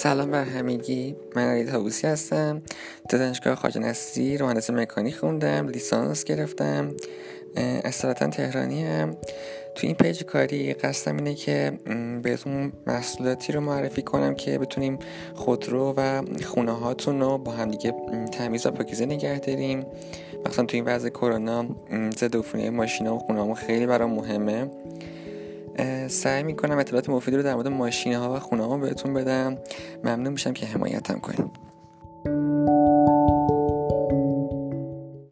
سلام بر همگی. من علی تابوسی هستم. تو دانشگاه خواجه نصیر مهندسی مکانیک خوندم لیسانس گرفتم. اصالتا تهرانی هم تو این پیج کاری قصدم اینه که بهتون محصولاتی رو معرفی کنم که بتونیم خودرو و خونه هاتون رو با هم دیگه تمیز و پاکیزه نگه داریم. مثلا تو این وضع کرونا ضد عفونی ماشینا و خونه خیلی برام مهمه. سعی می‌کنم اطلاعات مفیدی رو در مورد ماشین ها و خونه ها بهتون بدم. ممنون میشم که حمایتم کنید